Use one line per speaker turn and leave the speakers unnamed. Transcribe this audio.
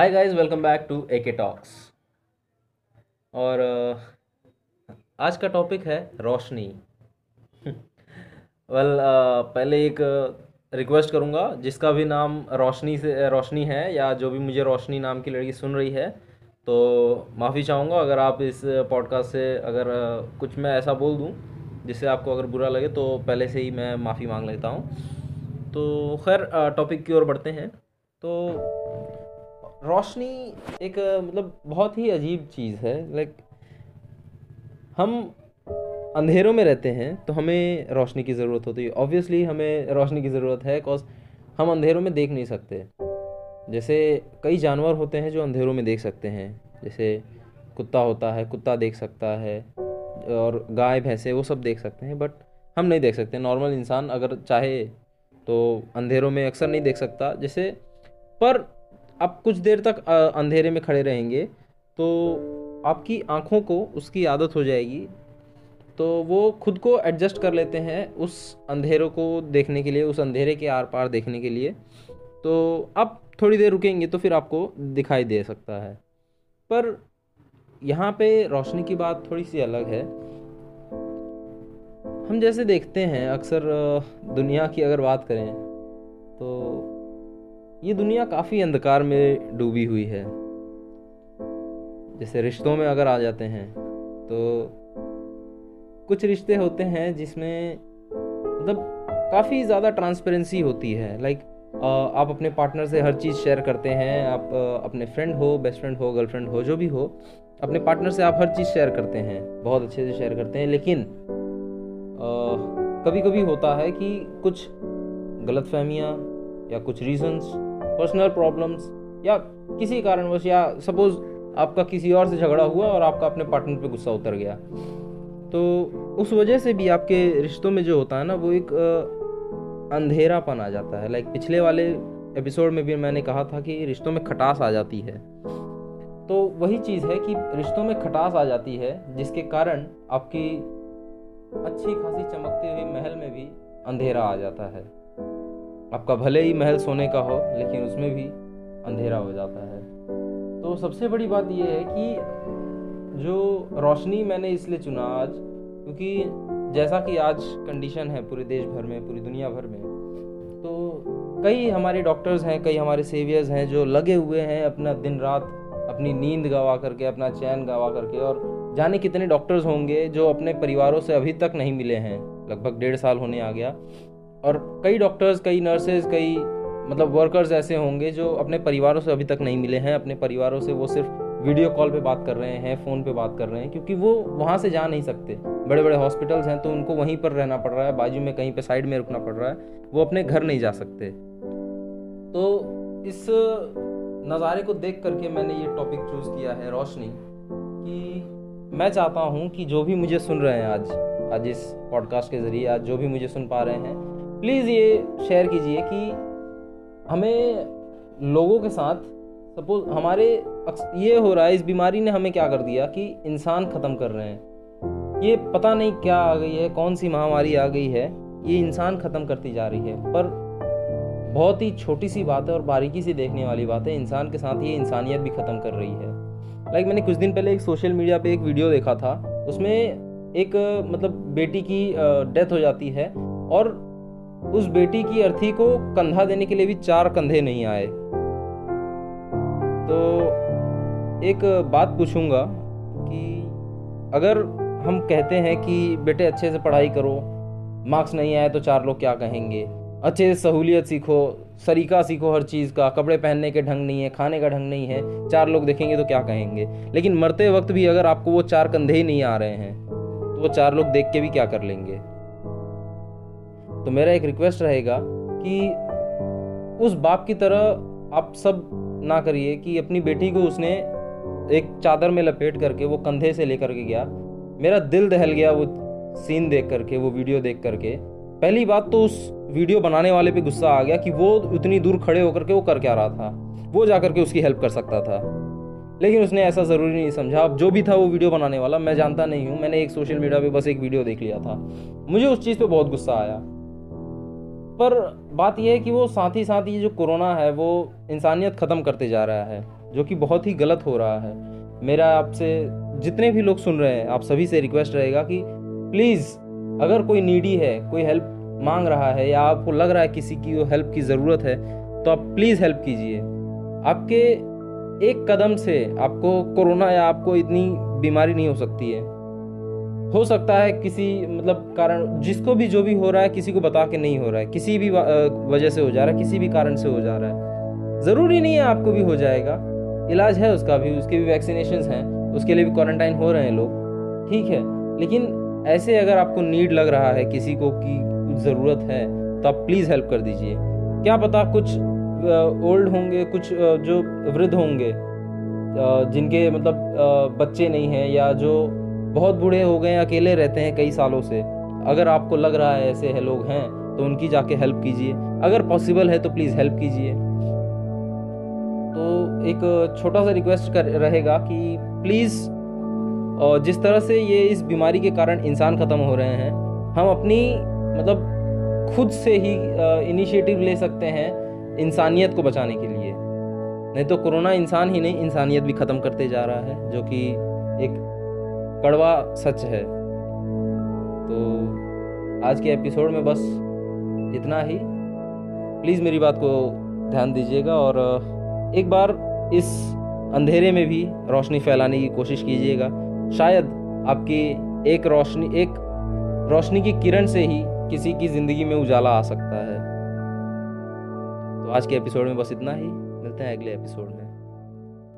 Hi guys welcome back to A K talks और आज का टॉपिक है रोशनी। वेल well, पहले एक रिक्वेस्ट करूँगा जिसका भी नाम रोशनी से रोशनी है या जो भी मुझे रोशनी नाम की लड़की सुन रही है तो माफ़ी चाहूँगा अगर आप इस पॉडकास्ट से अगर कुछ मैं ऐसा बोल दूँ जिससे आपको अगर बुरा लगे तो पहले से ही मैं माफ़ी मांग लेता हूँ। तो खैर टॉपिक की ओर बढ़ते हैं। तो रोशनी एक मतलब बहुत ही अजीब चीज़ है। लाइक हम अंधेरों में रहते हैं तो हमें रोशनी की ज़रूरत होती है। ऑब्वियसली हमें रोशनी की ज़रूरत है बिकॉज़ हम अंधेरों में देख नहीं सकते। जैसे कई जानवर होते हैं जो अंधेरों में देख सकते हैं। जैसे कुत्ता होता है, कुत्ता देख सकता है, और गाय, भैंसे, वो सब देख सकते हैं बट हम नहीं देख सकते। नॉर्मल इंसान अगर चाहे तो अंधेरों में अक्सर नहीं देख सकता। जैसे, पर आप कुछ देर तक अंधेरे में खड़े रहेंगे तो आपकी आँखों को उसकी आदत हो जाएगी। तो वो खुद को एडजस्ट कर लेते हैं उस अंधेरों को देखने के लिए, उस अंधेरे के आर पार देखने के लिए। तो आप थोड़ी देर रुकेंगे तो फिर आपको दिखाई दे सकता है। पर यहाँ पे रोशनी की बात थोड़ी सी अलग है। हम जैसे देखते हैं, अक्सर दुनिया की अगर बात करें तो ये दुनिया काफ़ी अंधकार में डूबी हुई है। जैसे रिश्तों में अगर आ जाते हैं तो कुछ रिश्ते होते हैं जिसमें मतलब काफ़ी ज़्यादा ट्रांसपेरेंसी होती है। लाइक आप अपने पार्टनर से हर चीज़ शेयर करते हैं, आप अपने फ्रेंड हो बेस्ट फ्रेंड हो गर्लफ्रेंड हो, जो भी हो, अपने पार्टनर से आप हर चीज़ शेयर करते हैं, बहुत अच्छे से शेयर करते हैं। लेकिन कभी कभी होता है कि कुछ गलत फहमियाँ या कुछ रीजंस पर्सनल प्रॉब्लम्स या किसी कारणवश, या सपोज़ आपका किसी और से झगड़ा हुआ और आपका अपने पार्टनर पे गुस्सा उतर गया। तो उस वजह से भी आपके रिश्तों में जो होता है ना, वो एक अंधेरापन आ जाता है। लाइक पिछले वाले एपिसोड में भी मैंने कहा था कि रिश्तों में खटास आ जाती है। तो वही चीज़ है कि रिश्तों में खटास आ जाती है, जिसके कारण आपकी अच्छी खासी चमकते हुए महल में भी अंधेरा आ जाता है। आपका भले ही महल सोने का हो, लेकिन उसमें भी अंधेरा हो जाता है। तो सबसे बड़ी बात यह है कि जो रोशनी मैंने इसलिए चुना आज, क्योंकि जैसा कि आज कंडीशन है पूरे देश भर में, पूरी दुनिया भर में तो कई हमारे डॉक्टर्स हैं, कई हमारे सेवियर्स हैं जो लगे हुए हैं अपना दिन रात अपनी नींद गवा करके, अपना चैन गवा करके, और जाने कितने डॉक्टर्स होंगे जो अपने परिवारों से अभी तक नहीं मिले हैं। लगभग डेढ़ साल होने आ गया। और कई डॉक्टर्स कई नर्सेज कई मतलब वर्कर्स ऐसे होंगे जो अपने परिवारों से अभी तक नहीं मिले हैं, अपने परिवारों से वो सिर्फ़ वीडियो कॉल पे बात कर रहे हैं फ़ोन पे बात कर रहे हैं, क्योंकि वो वहाँ से जा नहीं सकते। बड़े बड़े हॉस्पिटल्स हैं तो उनको वहीं पर रहना पड़ रहा है, बाजू में कहीं पे साइड में रुकना पड़ रहा है, वो अपने घर नहीं जा सकते। तो इस नज़ारे को देख करके मैंने ये टॉपिक चूज़ किया है रोशनी, कि मैं चाहता हूँ कि जो भी मुझे सुन रहे हैं आज आज इस पॉडकास्ट के ज़रिए, आज जो भी मुझे सुन पा रहे हैं प्लीज़ ये शेयर कीजिए कि हमें लोगों के साथ सपोज़ हमारे ये हो रहा है, इस बीमारी ने हमें क्या कर दिया कि इंसान ख़त्म कर रहे हैं। ये पता नहीं क्या आ गई है, कौन सी महामारी आ गई है, ये इंसान ख़त्म करती जा रही है। पर बहुत ही छोटी सी बात है और बारीकी से देखने वाली बात है, इंसान के साथ ये इंसानियत भी ख़त्म कर रही है। लाइक मैंने कुछ दिन पहले एक सोशल मीडिया पे एक वीडियो देखा था, उसमें एक मतलब बेटी की डेथ हो जाती है और उस बेटी की अर्थी को कंधा देने के लिए भी चार कंधे नहीं आए। तो एक बात पूछूँगा कि अगर हम कहते हैं कि बेटे अच्छे से पढ़ाई करो, मार्क्स नहीं आए तो चार लोग क्या कहेंगे? अच्छे से सहूलियत सीखो, सरीका सीखो हर चीज़ का, कपड़े पहनने के ढंग नहीं है, खाने का ढंग नहीं है, चार लोग देखेंगे तो क्या कहेंगे? लेकिन मरते वक्त भी अगर आपको वो चार कंधे ही नहीं आ रहे हैं तो वो चार लोग देख के भी क्या कर लेंगे? तो मेरा एक रिक्वेस्ट रहेगा कि उस बाप की तरह आप सब ना करिए कि अपनी बेटी को उसने एक चादर में लपेट करके वो कंधे से लेकर के गया। मेरा दिल दहल गया वो सीन देख करके, वो वीडियो देख करके। पहली बात तो उस वीडियो बनाने वाले पे गुस्सा आ गया कि वो उतनी दूर खड़े होकर के वो कर क्या रहा था। वो जा करके उसकी हेल्प कर सकता था। लेकिन उसने ऐसा ज़रूरी नहीं समझा। अब जो भी था वो वीडियो बनाने वाला, मैं जानता नहीं हूँ। मैंने एक सोशल मीडिया पे बस एक वीडियो देख लिया था। मुझे उस चीज़ पे बहुत गुस्सा आया। पर बात यह है कि वो साथ ही साथ ये जो कोरोना है, वो इंसानियत ख़त्म करते जा रहा है, जो कि बहुत ही गलत हो रहा है। मेरा आपसे जितने भी लोग सुन रहे हैं, आप सभी से रिक्वेस्ट रहेगा कि प्लीज़, अगर कोई नीडी है, कोई हेल्प मांग रहा है या आपको लग रहा है किसी की वो हेल्प की ज़रूरत है तो आप प्लीज़ हेल्प कीजिए। आपके एक कदम से आपको कोरोना या आपको इतनी बीमारी नहीं हो सकती है। हो सकता है किसी मतलब कारण, जिसको भी जो भी हो रहा है, किसी को बता के नहीं हो रहा है। किसी भी वजह से हो जा रहा है, किसी भी कारण से हो जा रहा है। ज़रूरी नहीं है आपको भी हो जाएगा। इलाज है उसका भी, उसके भी वैक्सीनेशन हैं, उसके लिए भी क्वारंटाइन हो रहे हैं लोग। ठीक है, लेकिन ऐसे अगर आपको नीड लग रहा है, किसी को कि कुछ ज़रूरत है तो आप प्लीज़ हेल्प कर दीजिए। क्या पता कुछ ओल्ड होंगे, कुछ जो वृद्ध होंगे जिनके मतलब बच्चे नहीं हैं या जो बहुत बूढ़े हो गए, अकेले रहते हैं कई सालों से। अगर आपको लग रहा है ऐसे है लोग हैं तो उनकी जाके हेल्प कीजिए। अगर पॉसिबल है तो प्लीज़ हेल्प कीजिए। तो एक छोटा सा रिक्वेस्ट कर, रहेगा कि प्लीज़ जिस तरह से ये इस बीमारी के कारण इंसान ख़त्म हो रहे हैं, हम अपनी मतलब खुद से ही इनिशिएटिव ले सकते हैं इंसानियत को बचाने के लिए। नहीं तो कोरोना इंसान ही नहीं, इंसानियत भी ख़त्म करते जा रहा है, जो कि एक कड़वा सच है। तो आज के एपिसोड में बस इतना ही। प्लीज़ मेरी बात को ध्यान दीजिएगा और एक बार इस अंधेरे में भी रोशनी फैलाने की कोशिश कीजिएगा। शायद आपकी एक रोशनी एक रोशनी की किरण से ही किसी की ज़िंदगी में उजाला आ सकता है। तो आज के एपिसोड में बस इतना ही। मिलते हैं अगले एपिसोड में।